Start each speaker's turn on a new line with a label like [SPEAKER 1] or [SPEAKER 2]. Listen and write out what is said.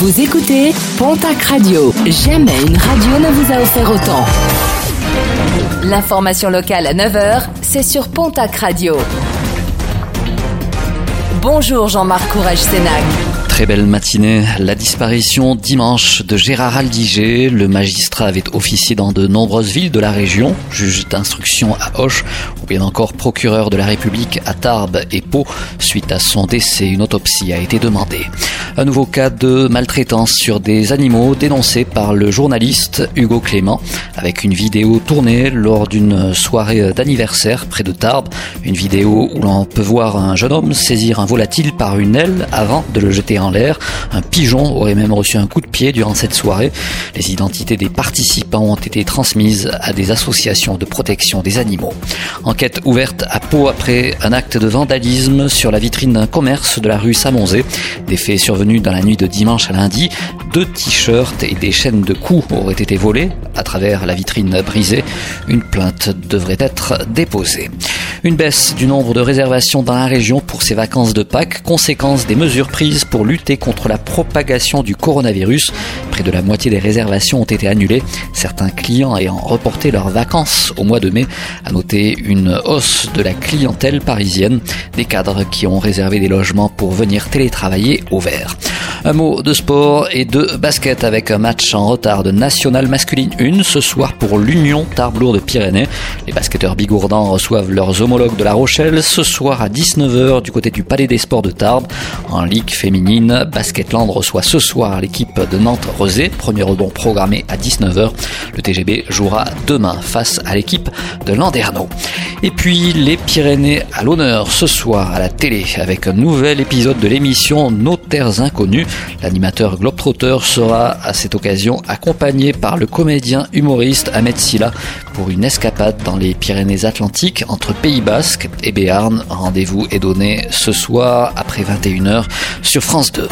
[SPEAKER 1] Vous écoutez Pontac Radio. Jamais une radio ne vous a offert autant. L'information locale à 9h, c'est sur Pontac Radio. Bonjour Jean-Marc Courage Sénac.
[SPEAKER 2] Très belle matinée. La disparition dimanche de Gérard Aldiger. Le magistrat avait officié dans de nombreuses villes de la région, juge d'instruction à Hoche ou bien encore procureur de la République à Tarbes et Pau. Suite à son décès, une autopsie a été demandée. Un nouveau cas de maltraitance sur des animaux dénoncé par le journaliste Hugo Clément avec une vidéo tournée lors d'une soirée d'anniversaire près de Tarbes. Une vidéo où l'on peut voir un jeune homme saisir un volatile par une aile avant de le jeter en l'air. Un pigeon aurait même reçu un coup de pied durant cette soirée. Les identités des participants ont été transmises à des associations de protection des animaux. Enquête ouverte à Pau après un acte de vandalisme sur la vitrine d'un commerce de la rue Samonzé. Des faits survenus dans la nuit de dimanche à lundi. Deux t-shirts et des chaînes de cou auraient été volés à travers la vitrine brisée. Une plainte devrait être déposée. Une baisse du nombre de réservations dans la région ces vacances de Pâques, conséquence des mesures prises pour lutter contre la propagation du coronavirus. Près de la moitié des réservations ont été annulées, certains clients ayant reporté leurs vacances au mois de mai. A noter une hausse de la clientèle parisienne, des cadres qui ont réservé des logements pour venir télétravailler au vert. Un mot de sport et de basket avec un match en retard de National Masculine 1 ce soir pour l'Union Tarbes-Lourdes de Pyrénées. Les basketteurs bigourdans reçoivent leurs homologues de La Rochelle ce soir à 19h du côté du Palais des Sports de Tarbes. En Ligue féminine, Basketland reçoit ce soir l'équipe de Nantes-Rosé. Premier rebond programmé à 19h. Le TGB jouera demain face à l'équipe de Landerneau. Et puis les Pyrénées à l'honneur ce soir à la télé avec un nouvel épisode de l'émission Nos Terres Inconnues. L'animateur Globetrotter sera à cette occasion accompagné par le comédien humoriste Ahmed Silla pour une escapade dans les Pyrénées-Atlantiques entre Pays Basque et Béarn. Rendez-vous est donné ce soir après 21h sur France 2.